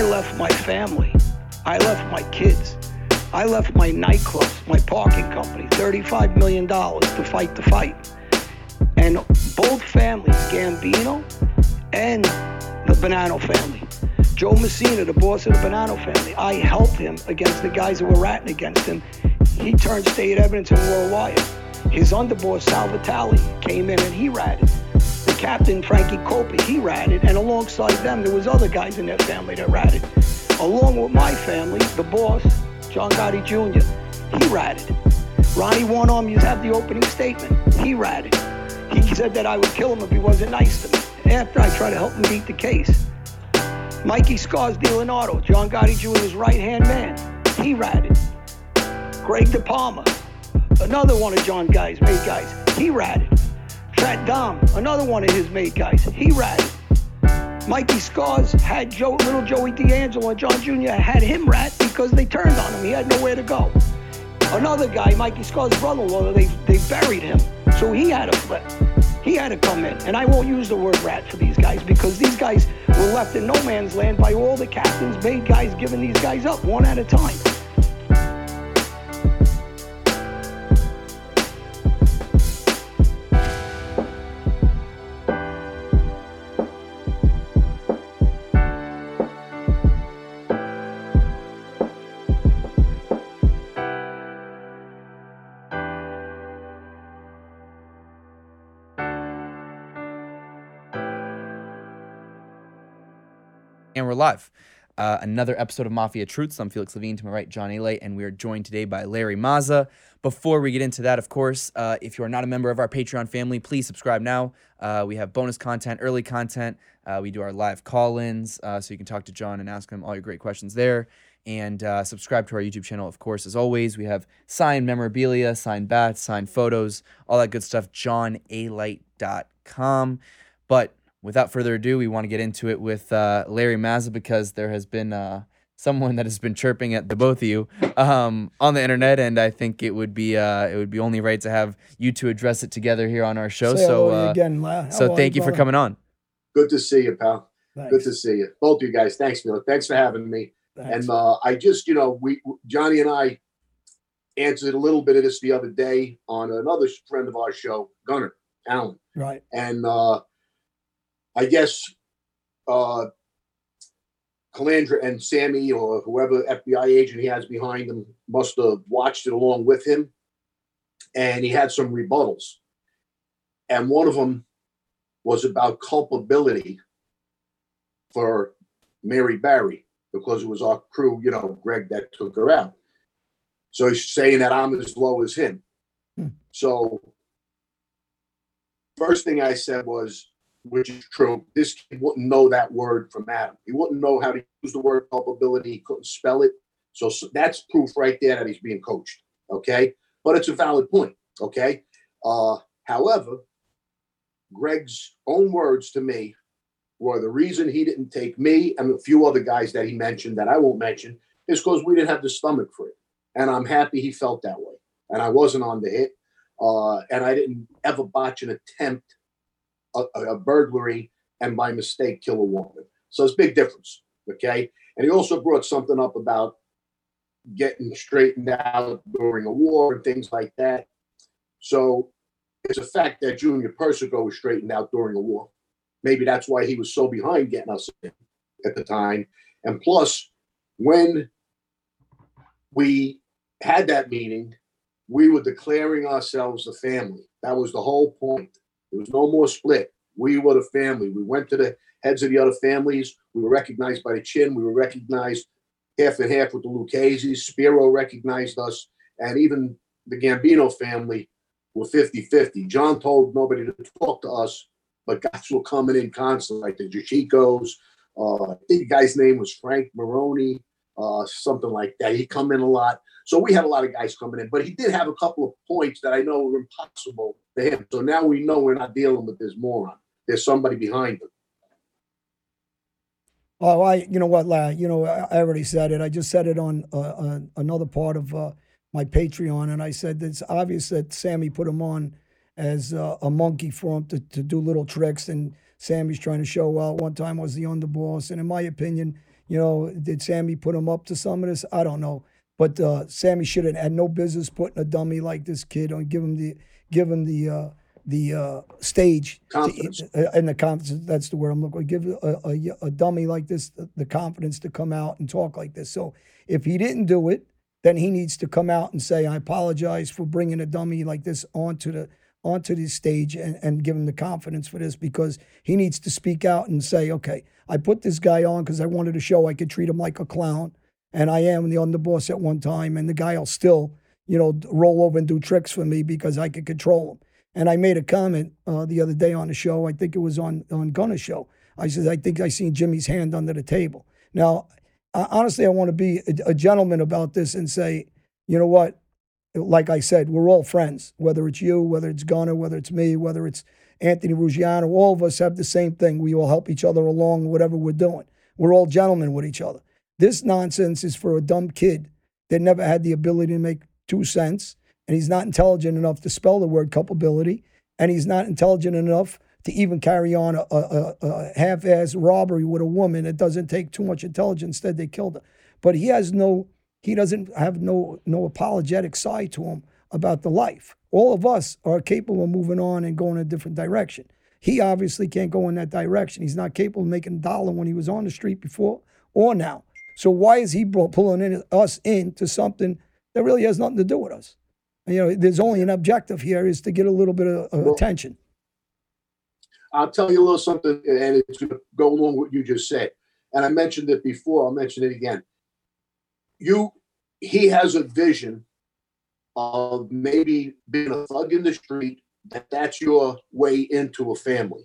I left my family. I left my kids. I left my nightclubs, my parking company, $35 million to fight the fight. And both families, Gambino and the Bonanno family, Joe Massino, the boss of the Bonanno family, I helped him against the guys who were ratting against him. He turned state evidence in worldwide. His underboss, Sal Vitale, came in and he ratted. Captain, Frankie Coppa, he ratted. And alongside them, there was other guys in their family that ratted. Along with my family, the boss, John Gotti Jr., he ratted. Ronnie One Arm, you have the opening statement. He ratted. He said that I would kill him if he wasn't nice to me. After I tried to help him beat the case. Mikey Scars Leonardo, John Gotti Jr.'s right hand man. He ratted. Greg De Palma, another one of John Guy's made guys. He ratted. Fat Dom, another one of his made guys. He ratted. Mikey Scars had Joe, little Joey D'Angelo and John Jr. had him rat because they turned on him. He had nowhere to go. Another guy, Mikey Scars' brother-in-law, they, they buried him. So he had to flip. He had to come in. And I won't use the word rat for these guys because these guys were left in no man's land by all the captains, made guys giving these guys up one at a time. And we're live. Uh, another episode of Mafia Truths. I'm Felix Levine to my right, John Alite, and we are joined today by Larry Mazza. Before we get into that, of course, uh, if you are not a member of our Patreon family, please subscribe now. Uh, we have bonus content, early content. Uh, we do our live call ins, uh, so you can talk to John and ask him all your great questions there. And uh, subscribe to our YouTube channel, of course, as always. We have signed memorabilia, signed bats, signed photos, all that good stuff. JohnAlite.com. But without further ado, we want to get into it with uh, Larry Mazza because there has been uh, someone that has been chirping at the both of you um, on the internet, and I think it would be uh, it would be only right to have you two address it together here on our show. Say so, hello uh, again, La. So thank you for coming on. Good to see you, pal. Thanks. Good to see you. Both of you guys. Thanks, Felix. Thanks for having me. Thanks. And uh, I just, you know, we Johnny and I answered a little bit of this the other day on another friend of our show, Gunner Allen. right. And uh, I guess uh, Calandra and Sammy or whoever FBI agent he has behind him must have watched it along with him. And he had some rebuttals. And one of them was about culpability for Mary Bari because it was our crew, you know, Greg that took her out. So he's saying that I'm as low as him. Hmm. So first thing I said was, which is true, this kid wouldn't know that word from Adam. He wouldn't know how to use the word culpability. He couldn't spell it. So, so that's proof right there that he's being coached. Okay. But it's a valid point. Okay. Uh, however, Greg's own words to me were the reason he didn't take me and a few other guys that he mentioned that I won't mention is because we didn't have the stomach for it. And I'm happy he felt that way. And I wasn't on the hit. Uh, and I didn't ever botch an attempt, a, a burglary, and by mistake kill a woman. So it's big difference. Okay. And he also brought something up about getting straightened out during a war and things like that. So it's a fact that Junior Persico was straightened out during a war. Maybe that's why he was so behind getting us in at the time. And plus, when we had that meeting, we were declaring ourselves a family. That was the whole point. There was no more split. We were the family. We went to the heads of the other families. We were recognized by the chin. We were recognized half and half with the Lucchese's. Spiro recognized us. And even the Gambino family were 50 50. John told nobody to talk to us, but guys were coming in constantly, like the Jachicos. Uh, I think the guy's name was Frank Maroney, uh, something like that. He'd come in a lot. So we had a lot of guys coming in, but he did have a couple of points that I know were impossible to him. So now we know we're not dealing with this moron. There's somebody behind him. Oh, I, you know what, La, you know, I already said it. I just said it on uh, uh, another part of uh, my Patreon, and I said it's obvious that Sammy put him on as uh, a monkey for him to, to do little tricks, and Sammy's trying to show, well, one time was the underboss, and in my opinion, You know, did Sammy put him up to some of this? I don't know. But uh, Sammy should have had no business putting a dummy like this kid on, give him the give him the uh, the uh, stage Confidence. To, uh, and the confidence. That's the word I'm looking. Give a, a, a dummy like this the, the confidence to come out and talk like this. So if he didn't do it, then he needs to come out and say, "I apologize for bringing a dummy like this onto the onto the stage and, and give him the confidence for this because he needs to speak out and say, okay, I put this guy on because I wanted to show I could treat him like a clown, and I am the underboss at one time, and the guy will still, you know, roll over and do tricks for me because I could control him. And I made a comment uh, the other day on the show. I think it was on on Gunner's show. I said I think I seen Jimmy's hand under the table. Now, honestly, I want to be a, a gentleman about this and say, you know what? Like I said, we're all friends. Whether it's you, whether it's Gunner, whether it's me, whether it's Anthony Ruggiano, all of us have the same thing. We all help each other along, whatever we're doing. We're all gentlemen with each other. This nonsense is for a dumb kid that never had the ability to make two cents, and he's not intelligent enough to spell the word culpability, and he's not intelligent enough to even carry on a, a, a half-ass robbery with a woman. It doesn't take too much intelligence. Instead, they killed her. But he has no, he doesn't have no no apologetic side to him about the life. All of us are capable of moving on and going a different direction. He obviously can't go in that direction. He's not capable of making a dollar when he was on the street before or now. So why is he pulling in, us into something that really has nothing to do with us? You know, there's only an objective here is to get a little bit of, of Well, attention. I'll tell you a little something, and it's going to go along with what you just said. And I mentioned it before. I'll mention it again. You, he has a vision of maybe being a thug in the street. That that's your way into a family,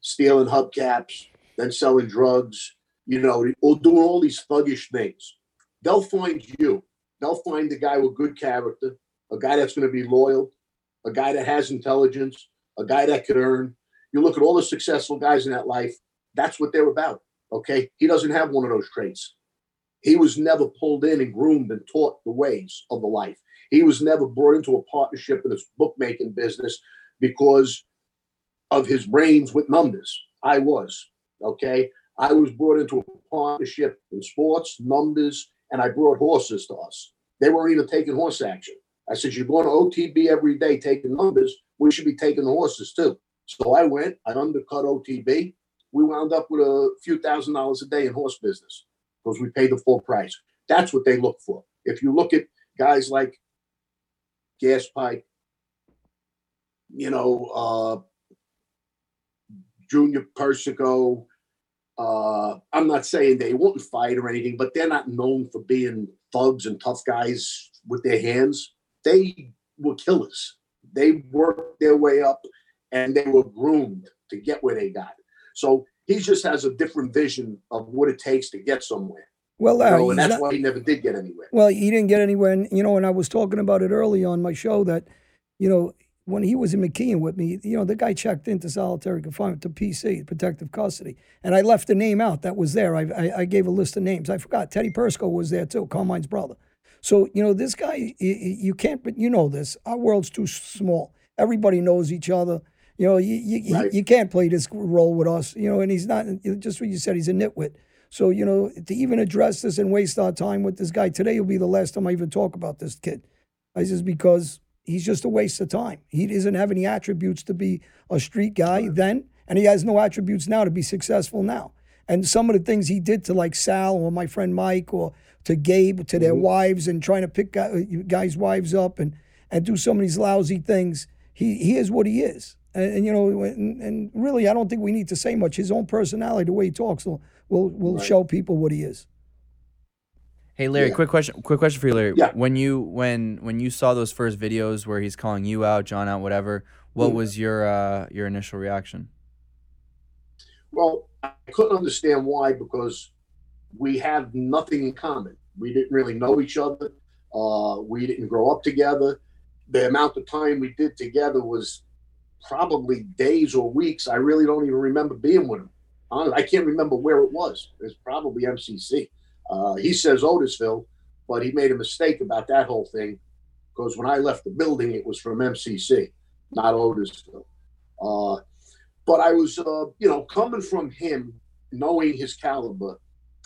stealing hubcaps, then selling drugs. You know, or doing all these thuggish things. They'll find you. They'll find the guy with good character, a guy that's going to be loyal, a guy that has intelligence, a guy that could earn. You look at all the successful guys in that life, that's what they're about. Okay. He doesn't have one of those traits. He was never pulled in and groomed and taught the ways of the life. He was never brought into a partnership in this bookmaking business because of his brains with numbers. I was. Okay. I was brought into a partnership in sports, numbers, and I brought horses to us. They weren't even taking horse action. I said, You're going to OTB every day taking numbers. We should be taking the horses too. So I went, I undercut OTB. We wound up with a few thousand dollars a day in horse business because we pay the full price. That's what they look for. If you look at guys like Gas Pipe, you know, uh, Junior Persico, uh, I'm not saying they wouldn't fight or anything, but they're not known for being thugs and tough guys with their hands. They were killers. They worked their way up and they were groomed to get where they got. So he just has a different vision of what it takes to get somewhere. Well, You know, and that's why he never did get anywhere. Well, he didn't get anywhere. And, you know, and I was talking about it early on my show that, you know, when he was in McKean with me, you know, the guy checked into solitary confinement to PC, protective custody. And I left the name out that was there. I, I, I gave a list of names. I forgot. Teddy Persico was there too, Carmine's brother. So, you know, this guy, y- y- you can't, but you know this. Our world's too small. Everybody knows each other. You know, you, you, Right. you can't play this role with us, you know, and he's not, just what you said, he's a nitwit. So, you know, to even address this and waste our time with this guy today will be the last time I even talk about this kid. I just because he's just a waste of time. He doesn't have any attributes to be a street guy then, and he has no attributes now to be successful now. And some of the things he did to like Sal or my friend Mike or to Gabe, to their mm-hmm. wives, and trying to pick guys' wives up and and do some of these lousy things. He he is what he is, and, and, you know, and, and really, I don't think we need to say much. His own personality, the way he talks, will will, will Right. show people what he is. Hey Larry, Yeah. quick question. Quick question for you, Larry. Yeah. When you when when you saw those first videos where he's calling you out, John out, whatever, what Mm. was your uh your initial reaction? Well, I couldn't understand why because we have nothing in common. We didn't really know each other. Uh, we didn't grow up together. The amount of time we did together was probably days or weeks. I really don't even remember being with him. I can't remember where it was. It's probably MCC. Uh, he says Otisville, but he made a mistake about that whole thing because when I left the building, it was from MCC, not Otisville. Uh, but I was, uh, you know, coming from him, knowing his caliber,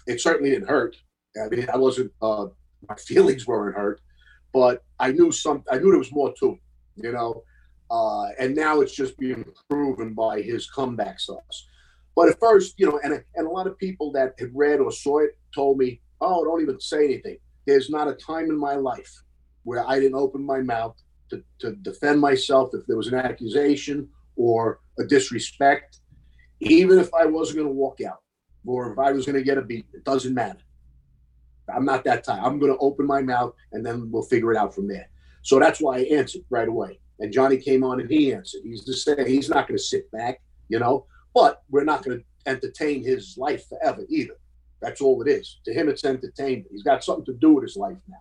it certainly didn't hurt. I mean, I wasn't. Uh, my feelings weren't hurt, but I knew some. I knew there was more to you know. Uh, and now it's just being proven by his comeback sauce. But at first, you know, and and a lot of people that had read or saw it told me, "Oh, don't even say anything." There's not a time in my life where I didn't open my mouth to, to defend myself if there was an accusation or a disrespect, even if I wasn't going to walk out or if I was going to get a beat. It doesn't matter. I'm not that type. I'm going to open my mouth and then we'll figure it out from there. So that's why I answered right away. And Johnny came on and he answered. He's just saying he's not going to sit back, you know, but we're not going to entertain his life forever either. That's all it is. To him, it's entertainment. He's got something to do with his life now.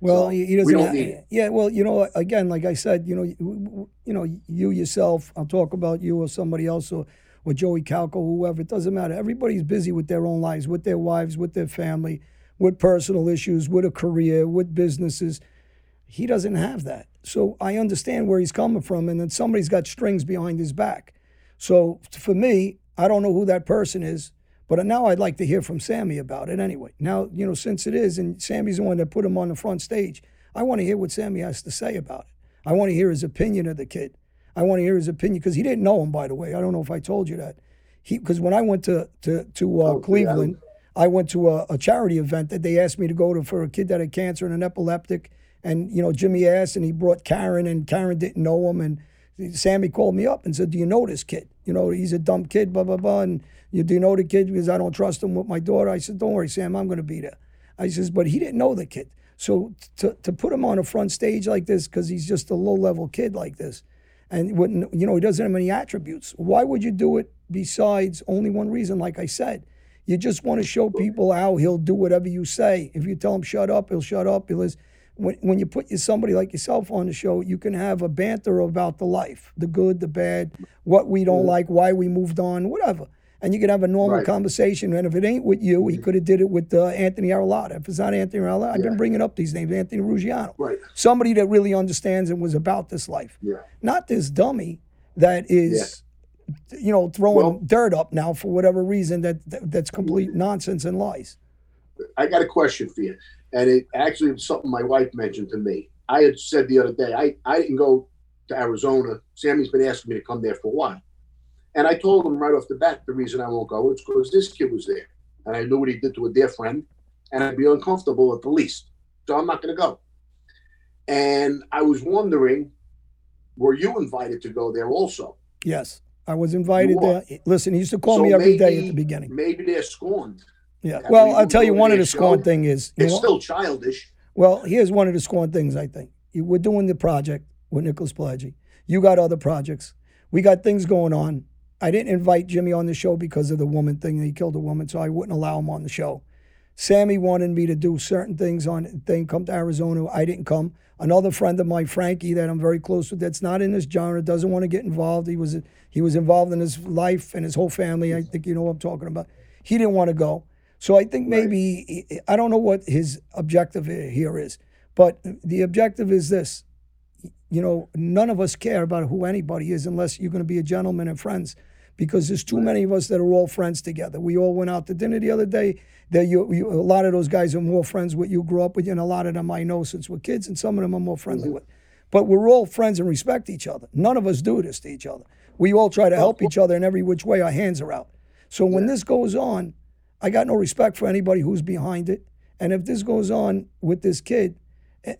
Well, So, he doesn't. don't need yeah, well, you know, again, like I said, you know, you, you know, you yourself. I'll talk about you or somebody else or, or Joey Calco, whoever. It doesn't matter. Everybody's busy with their own lives, with their wives, with their family, with personal issues, with a career, with businesses. He doesn't have that. So I understand where he's coming from, and then somebody's got strings behind his back. So for me, I don't know who that person is, but now I'd like to hear from Sammy about it anyway. Now, you know, since it is, and Sammy's the one that put him on the front stage, I want to hear what Sammy has to say about it. I want to hear his opinion of the kid. I want to hear his opinion because he didn't know him, by the way. I don't know if I told you that. He because when I went to to to uh, Oh, yeah. Cleveland, I went to a, a charity event that they asked me to go to for a kid that had cancer and an epileptic. And you know, Jimmy asked, and he brought Karen, and Karen didn't know him, and Sammy called me up and said, "Do you know this kid? You know, he's a dumb kid, blah blah blah." And you do you know the kid because I don't trust him with my daughter. I said, "Don't worry, Sam, I'm going to be there." I says, but he didn't know the kid, so to to put him on a front stage like this because he's just a low level kid like this, and wouldn't you know he doesn't have any attributes. Why would you do it? Besides only one reason, like I said, you just want to show people how he'll do whatever you say. If you tell him shut up, he'll shut up. He'll listen. When, when you put somebody like yourself on the show, you can have a banter about the life, the good, the bad, what we don't like, why we moved on, whatever. And you can have a normal Right. conversation. And if it ain't with you, he could have did it with uh, Anthony Arlotta. If it's not Anthony Arlotta, I've been bringing up these names, Anthony Ruggiano. Right. Somebody that really understands and was about this life. Yeah. Not this dummy that is, you know, throwing Well- dirt up now for whatever reason that, that that's complete nonsense and lies. I got a question for you, and it actually was something my wife mentioned to me. I had said the other day, I, I didn't go to Arizona. Sammy's been asking me to come there for a while. And I told him right off the bat the reason I won't go is because this kid was there. And I knew what he did to a dear friend, and I'd be uncomfortable at the least. So I'm not going to go. And I was wondering, were you invited to go there also? Yes. I was invited there. Listen, he used to call So me every day at the beginning. Maybe they're scorned. Yeah. Have Well, we I'll tell you one of the scorn thing is, you It's know, still childish. well, here's one of the scorn things I think. You- We're doing the project with Nicholas Pileggi. You got other projects. We got things going on. I didn't invite Jimmy on the show because of the woman thing. He killed a woman, so I wouldn't allow him on the show. Sammy wanted me to do certain things on thing come to Arizona. I didn't come. Another friend of mine, Frankie, that I'm very close with, that's not in this genre, doesn't want to get involved. He was he was involved in his life and his whole family. I think you know what I'm talking about. He didn't want to go. So I think maybe I don't know what his objective here is, but the objective is this: you know, none of us care about who anybody is unless you're going to be a gentleman and friends. Because there's too many of us that are all friends together. We all went out to dinner the other day. There, you, you, a lot of those guys are more friends with you, grew up with you, and a lot of them I know since we're kids, and some of them I'm more friendly mm-hmm. with. But we're all friends and respect each other. None of us do this to each other. We all try to help each other in every which way our hands are out. So when this goes on, I got no respect for anybody who's behind it. And if this goes on with this kid,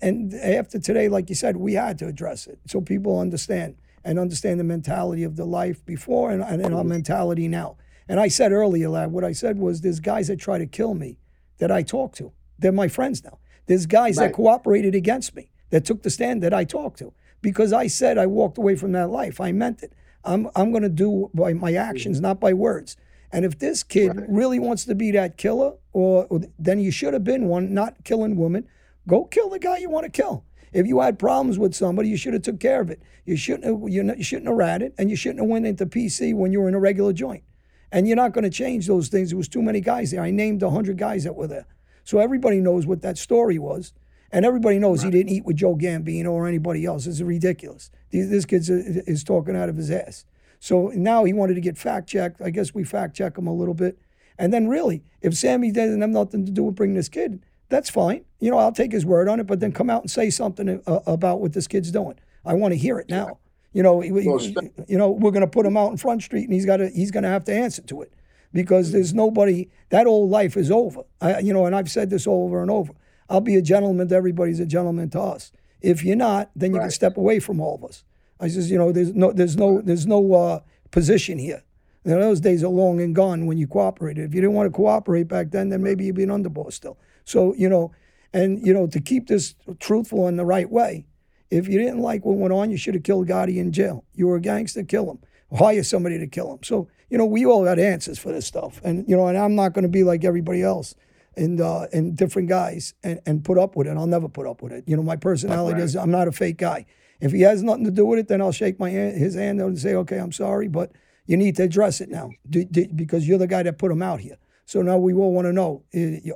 and after today, like you said, we had to address it so people understand and understand the mentality of the life before and, and our mentality now. And I said earlier, lad, what I said was there's guys that try to kill me that I talk to. They're my friends now. There's guys that cooperated against me that took the stand that I talked to because I said I walked away from that life. I meant it. I'm, I'm going to do by my actions, mm. not by words. And if this kid really wants to be that killer, or, or then you should have been one, not killing women. Go kill the guy you want to kill. If you had problems with somebody, you should have took care of it. You shouldn't have, you, you shouldn't have ratted, and you shouldn't have went into PC when you were in a regular joint. And you're not going to change those things. There was too many guys there. I named hundred guys that were there, so everybody knows what that story was, and everybody knows he didn't eat with Joe Gambino or anybody else. It's ridiculous. This kid uh, is talking out of his ass. So now he wanted to get fact checked. I guess we fact check him a little bit. And then really, if Sammy doesn't have nothing to do with bringing this kid, that's fine. You know, I'll take his word on it, but then come out and say something uh, about what this kid's doing. I want to hear it now. You know, we, Well, you know, we're going to put him out in Front Street, and he's got to he's going to have to answer to it because there's nobody. That old life is over. I, you know, and I've said this over and over. I'll be a gentleman to everybody's a gentleman to us. If you're not, then you can step away from all of us. I says, you know, there's no there's no there's no uh, position here. You know, those days are long and gone when you cooperated. If you didn't want to cooperate back then, then maybe you'd be an underboss still. So, you know, and, you know, to keep this truthful in the right way, if you didn't like what went on, you should have killed Gotti in jail. You were a gangster, kill him. Hire somebody to kill him. So, you know, we all got answers for this stuff. And, you know, and I'm not going to be like everybody else and uh, and different guys and, and put up with it. I'll never put up with it. You know, my personality is I'm not a fake guy. If he has nothing to do with it, then I'll shake my hand, his hand and say, okay, I'm sorry, but you need to address it now d- d- because you're the guy that put him out here. So now we all want to know: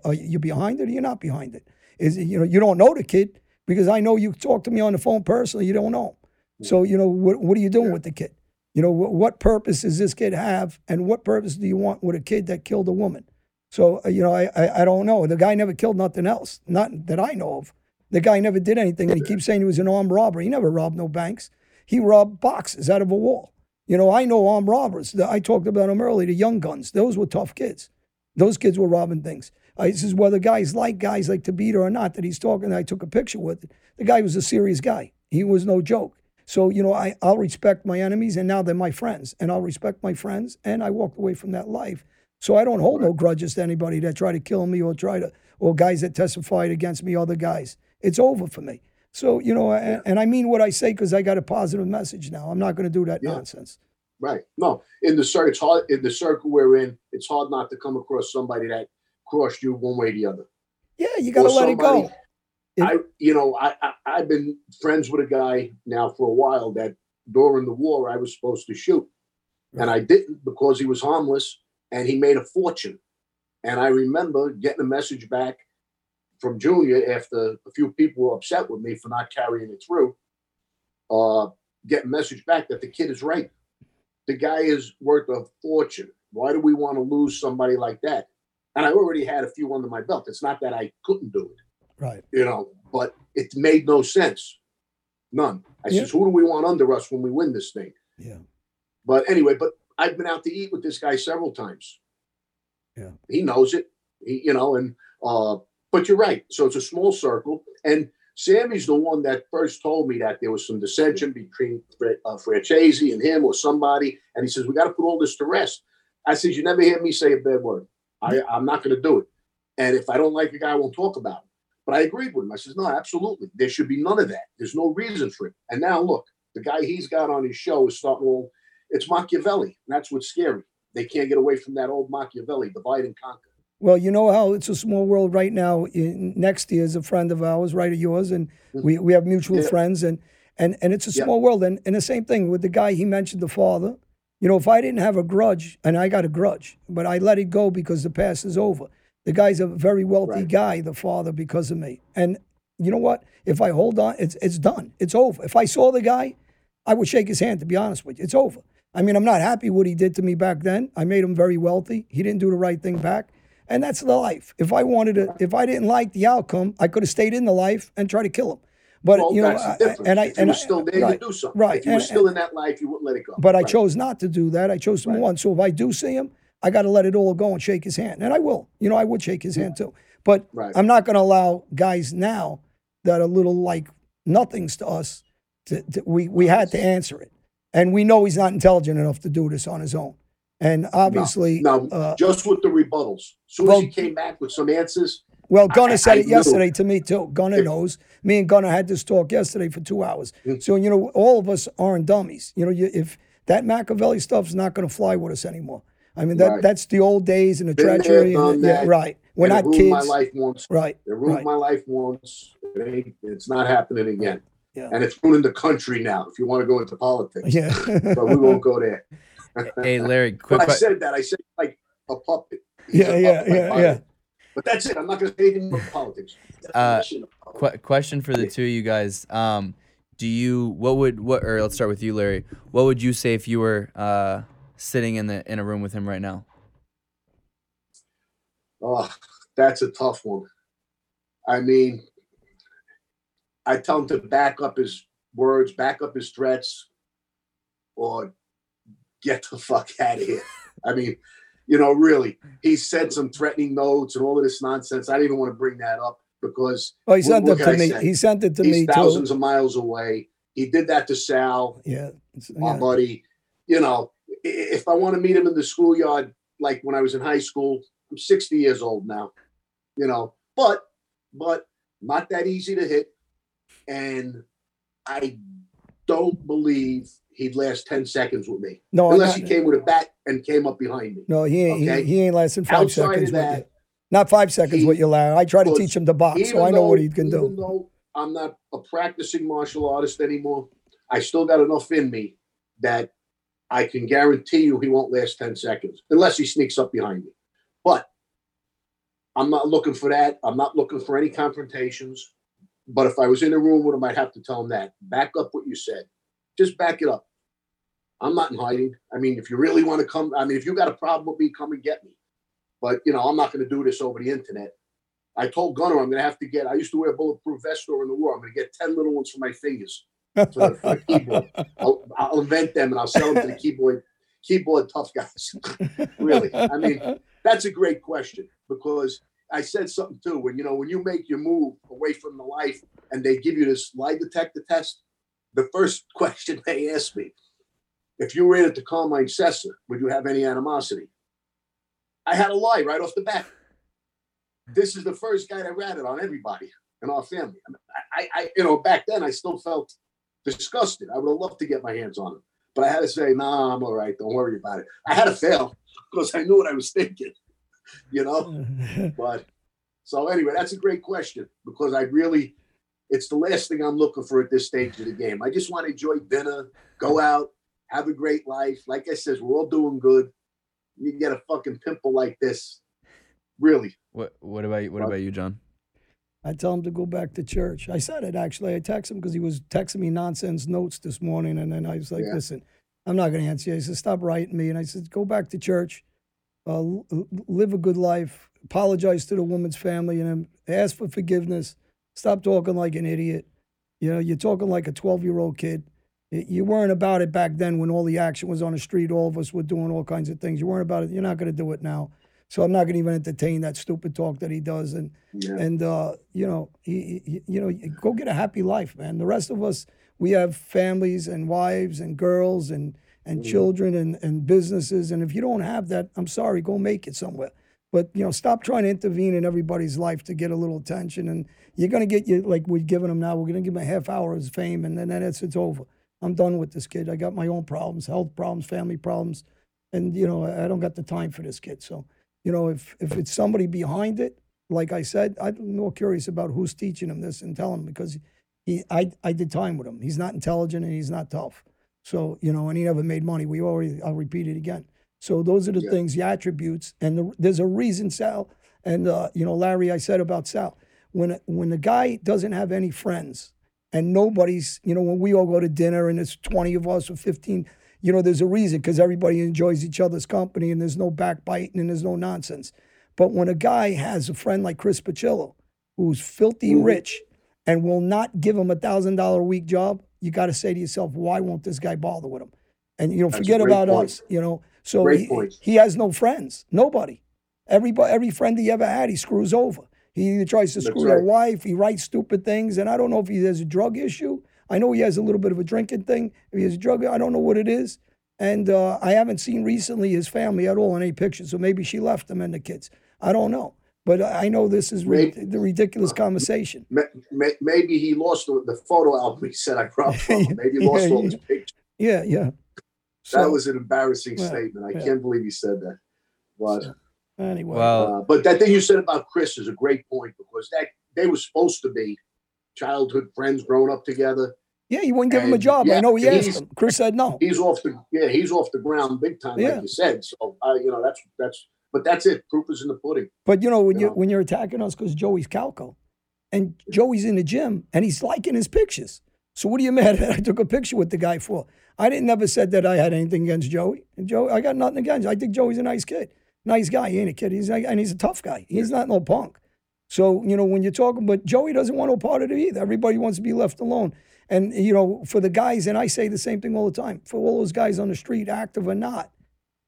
are you behind it or you're not behind it? Is it, you know you don't know the kid because I know you talk to me on the phone personally. You don't know. So you know what what are you doing with the kid? You know what, what purpose does this kid have, and what purpose do you want with a kid that killed a woman? So uh, you know I, I I don't know. The guy never killed nothing else, not that I know of. The guy never did anything, and he keeps saying he was an armed robber. He never robbed no banks. He robbed boxes out of a wall. You know, I know armed robbers. I talked about them earlier. The young guns. Those were tough kids. Those kids were robbing things. I this is whether guys like guys like Tabita or not that he's talking. I took a picture with. The guy was a serious guy. He was no joke. So you know, I I'll respect my enemies, and now they're my friends, and I'll respect my friends, and I walked away from that life. So I don't hold no grudges to anybody that try to kill me or try to or guys that testified against me, other guys. It's over for me. So you know, and, and I mean what I say because I got a positive message now. I'm not going to do that Yeah. nonsense. Right. No, in the circle, it's hard. In the circle we're in, it's hard not to come across somebody that crossed you one way or the other. Yeah, you got to let it go. It- I, you know, I, I I've been friends with a guy now for a while that during the war I was supposed to shoot, and I didn't because he was harmless and he made a fortune. And I remember getting a message back from Julia after a few people were upset with me for not carrying it through. Uh, getting message back that the kid is right. The guy is worth a fortune. Why do we want to lose somebody like that? And I already had a few under my belt. It's not that I couldn't do it Right. you know, but it made no sense. None. I Yeah. says, who do we want under us when we win this thing? Yeah. But anyway, but I've been out to eat with this guy several times. Yeah. He knows it. He, you know, and uh, but you're right. So it's a small circle. And Sammy's the one that first told me that there was some dissension between uh, Francesi and him or somebody. And he says, We got to put all this to rest. I says, You never hear me say a bad word. I, I'm not going to do it. And if I don't like a guy, I won't talk about him. But I agreed with him. I says, no, absolutely. There should be none of that. There's no reason for it. And now look, the guy he's got on his show is starting all, it's Machiavelli. And that's what's scary. They can't get away from that old Machiavelli, divide and conquer. Well, you know how it's a small world right now. In, next year is a friend of ours, right of yours, and mm-hmm. we, we have mutual Yeah. friends, and, and and it's a Yeah. small world. And, and the same thing with the guy he mentioned, the father. You know, if I didn't have a grudge, and I got a grudge, but I let it go because the past is over. The guy's a very wealthy Right. guy, the father, because of me. And you know what? If I hold on, it's it's done. It's over. If I saw the guy, I would shake his hand. To be honest with you, it's over. I mean, I'm not happy what he did to me back then. I made him very wealthy. He didn't do the right thing back, and that's the life. If I wanted to, if I didn't like the outcome, I could have stayed in the life and tried to kill him. But Well, you know, I- and I if and I- still there, right, do something. right, If you were and- still in that life, you wouldn't let it go. but I chose not to do that. I chose to move on. So if I do see him, I got to let it all go and shake his hand, and I will. You know, I would shake his hand too. But Right. I'm not going to allow guys now that are little like nothings to us. To, to, we we had to answer it, and we know he's not intelligent enough to do this on his own. And obviously, No, uh, just with the rebuttals. As soon well- as he came back with some answers, Well, Gunner I- said I it knew. yesterday to me too. Gunner knows. Me and Gunner had this talk yesterday for two hours. Mm. So you know, all of us aren't dummies. You know, you, if that Machiavelli stuff's not going to fly with us anymore. I mean, that Right. that's the old days and the Been treachery. done And, yeah, right. We're and not ruined kids. my life once. Right. It ruined Right. my life once. It ain't, it's not happening again. Yeah. And it's ruining the country now, if you want to go into politics. Yeah. But we won't go there. Hey, Larry, quick But I said that. I said like a puppet. Yeah. a Yeah. puppet, Yeah. like Yeah. But that's it. I'm not going to say anything about politics. Uh, Definition Qu- question for the two of you guys. Um, do you what would what or let's start with you, Larry. What would you say if you were uh, sitting in the in a room with him right now? Oh, that's a tough one. I mean, I tell him to back up his words, back up his threats, or get the fuck out of here. I mean, you know, really, he said some threatening notes and all of this nonsense. I didn't even want to bring that up because Oh, he sent what it to me. He sent it to he's me too. thousands of miles away. He did that to Sal, Yeah. my yeah. buddy. You know, if I want to meet him in the schoolyard, like when I was in high school, I'm 60 years old now. You know, but but not that easy to hit, and I don't believe he'd last 10 seconds with me No, unless not- he came with a bat and came up behind me. No, he ain't. Okay. He, he ain't lasting five Outside of seconds with that, you. Not five seconds he with you, Larry. I try to teach him to box, so I know what he can even do. though I'm not a practicing martial artist anymore, I still got enough in me that I can guarantee you he won't last 10 seconds unless he sneaks up behind me. But I'm not looking for that. I'm not looking for any confrontations. But if I was in a room with him, I'd have to tell him that. Back up what you said. Just back it up. I'm not in hiding. I mean, if you really want to come, I mean, if you got a problem with me, come and get me. But you know, I'm not going to do this over the internet. I told Gunner I'm going to have to get. I used to wear a bulletproof vest during the war. I'm going to get ten little ones for my fingers for the, for the keyboard. I'll, I'll invent them and I'll sell them to the keyboard keyboard tough guys. really, I mean, that's a great question because I said something too. When you know when you make your move away from the life and they give you this lie detector test, the first question they ask me, if you ran into Carmine Sessa, would you have any animosity? I had a lie right off the bat. This is the first guy that it on everybody in our family. I, I, you know, back then I still felt disgusted. I would have loved to get my hands on him, but I had to say, "Nah, I'm all right. Don't worry about it." I had to fail because I knew what I was thinking, you know. But so anyway, that's a great question because I really, it's the last thing I'm looking for at this stage of the game. I just want to enjoy dinner, go out, have a great life. Like I says, we're all doing good. You get a fucking pimple like this, really. What What about you? What about you, John? I tell him to go back to church. I said it actually. I texted him because he was texting me nonsense notes this morning, and then I was like, Yeah. "Listen, I'm not going to answer you." I said, "Stop writing me," and I said, "Go back to church, uh, l- l- live a good life, apologize to the woman's family, and ask for forgiveness. Stop talking like an idiot. You know, you're talking like a 12 year old kid. You weren't about it back then when all the action was on the street. All of us were doing all kinds of things. You weren't about it. You're not going to do it now." So I'm not going to even entertain that stupid talk that he does. And Yeah. and uh, you know, he, he- you know, go get a happy life, man. The rest of us, we have families and wives and girls and and children and and businesses. And if you don't have that, I'm sorry, go make it somewhere. But you know, stop trying to intervene in everybody's life to get a little attention. And you're gonna get you like we're giving him now. We're gonna give him a half hour of fame, and then it's it's over. I'm done with this kid. I got my own problems, health problems, family problems, and you know, I don't got the time for this kid. So you know, if if it's somebody behind it, like I said, I'm more curious about who's teaching him this and telling him because he, I, I did time with him. He's not intelligent and he's not tough. So you know, and he never made money. We already, I'll repeat it again. So those are the Yeah. things, the attributes, and the, there's a reason Sal and uh, you know Larry. I said about Sal when when the guy doesn't have any friends and nobody's, you know, when we all go to dinner and it's 20 of us or 15, you know, there's a reason because everybody enjoys each other's company and there's no backbiting and there's no nonsense. But when a guy has a friend like Chris Paciello, who's filthy Mhm. rich and will not give him a thousand dollar a week job, you got to say to yourself, why won't this guy bother with him? And you know, That's forget about point. us. You know, so he, he has no friends, nobody. Everybody, every friend he ever had, he screws over. He either tries to That's screw right. wife, he writes stupid things, and I don't know if he has a drug issue. I know he has a little bit of a drinking thing. If he has a drug, I don't know what it is. And uh, I haven't seen recently his family at all in any pictures. So maybe she left him and the kids. I don't know. But I know this is Maybe- the ridiculous conversation. Ma- ma- Maybe he lost the, the photo album he said I brought from. Maybe he lost Yeah, all his pictures. Yeah, yeah. That So, was an embarrassing Yeah, statement. I yeah. can't believe he said that. But anyway. Well, uh, but that thing you said about Chris is a great point because that they were supposed to be childhood friends growing up together. yeah, you wouldn't give him a and, job. I yeah, know he asked him. Chris said no. He's off the yeah, he's off the ground big time, Yeah. like you said. So uh, you know that's that's but that's it. Proof is in the pudding. But you know when you Yeah. when you're attacking us because Joey's Calco, and Joey's in the gym and he's liking his pictures. So what are you mad at? I took a picture with the guy for. I didn't never said that I had anything against Joey. And Joe, I got nothing against. I think Joey's a nice kid. Nice guy, he ain't a kid. He's like, and he's a tough guy. He's not no punk. So you know when you're talking, but Joey doesn't want no part of it either. Everybody wants to be left alone. And you know, for the guys, and I say the same thing all the time. For all those guys on the street, active or not,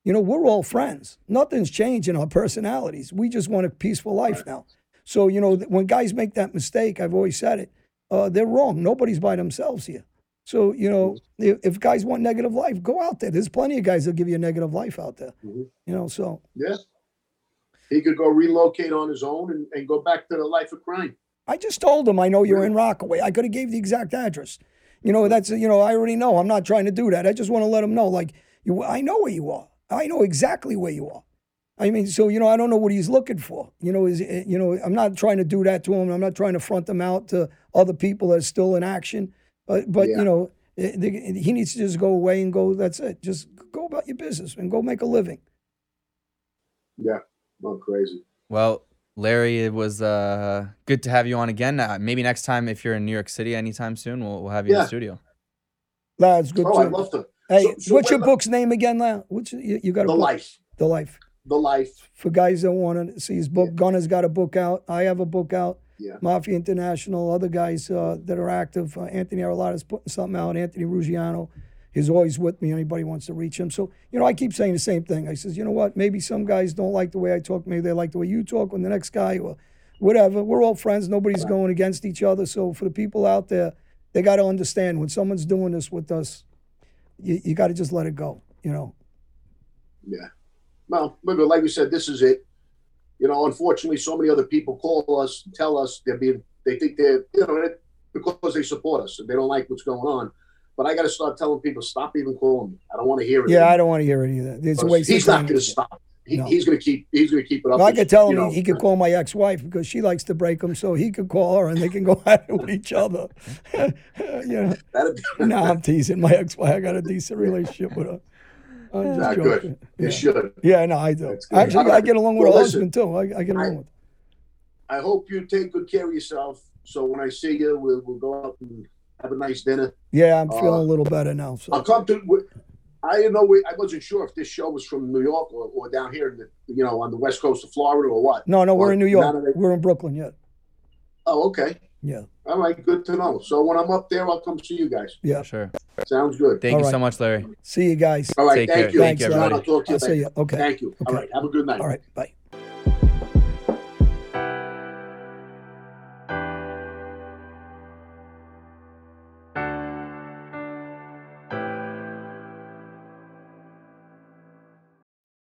you know, we're all friends. Nothing's changed in our personalities. We just want a peaceful life now. So you know, when guys make that mistake, I've always said it. Uh, they're wrong. Nobody's by themselves here. So you know, if, if guys want negative life, go out there. There's plenty of guys that'll give you a negative life out there. Mhm. You know, so Yeah. He could go relocate on his own and, and go back to the life of crime. I just told him I know you're in Rockaway. I could have gave the exact address. You know, that's you know, I already know. I'm not trying to do that. I just want to let him know, like, you, I know where you are. I know exactly where you are. I mean, so you know, I don't know what he's looking for. You know, is you know, I'm not trying to do that to him. I'm not trying to front them out to other people that are still in action. But but Yeah. you know, eh, the- he needs to just go away and go. That's it. Just go about your business and go make a living. Yeah. Not crazy. Well, Larry, it was uh, good to have you on again. Uh, maybe next time, if you're in New York City anytime soon, we'll, we'll have you in the studio. Lads, good. Oh, to, I'd love to. hey, So- so what's your wait, book's name again, Lad? What's you, you got a The book? life. The life. The life. for guys that want to see his book. Gunner's got a book out. I have a book out. Yeah. Mafia International, other guys uh, that are active. Uh, Anthony Arlotta's putting something out. Anthony Ruggiano is always with me. Anybody wants to reach him. So, you know, I keep saying the same thing. I says, you know what? Maybe some guys don't like the way I talk. Maybe they like the way you talk when the next guy or whatever. We're all friends. Nobody's going against each other. So for the people out there, they got to understand when someone's doing this with us, you, you got to just let it go, you know. Yeah. Well, like we said, this is it. You know, unfortunately, so many other people call us tell us they're being, they think they're, you know, because they support us and they don't like what's going on. But I got to start telling people, stop even calling me. I don't want to hear it. Yeah, I don't want to hear it either. It's a waste he's not going to stop. He, No. He's going to keep. He's going to keep it up. Well, I could tell him know, he, could call my ex-wife because she likes to break them, so he could call her and they can go at it with each other. you know, no, I'm teasing my ex-wife. I got a decent relationship with her. I'm just Not good. You should. yeah, no, I do. Actually, All I get along with Well, her listen, husband too. I, I get along I- with. I hope you take good care of yourself. So when I see you, we'll, we'll go out and have a nice dinner. Yeah, I'm feeling uh, a little better now. So I'll come to. I didn't know. I wasn't sure if this show was from New York or, or down here, in the, you know, on the west coast of Florida or what. no, no, we're in New York. We're in Brooklyn. yet. Oh, okay. Yeah, All right. Good to know. So when I'm up there, I'll come see you guys. yeah. Sure. Sounds good. Thank All you right. so much, Larry. See you guys. All right. Take thank care. you. Thank you, John, everybody. I'll talk to you I'll see you. Okay. Thank you. All Okay. right. Have a good night. All right. Bye.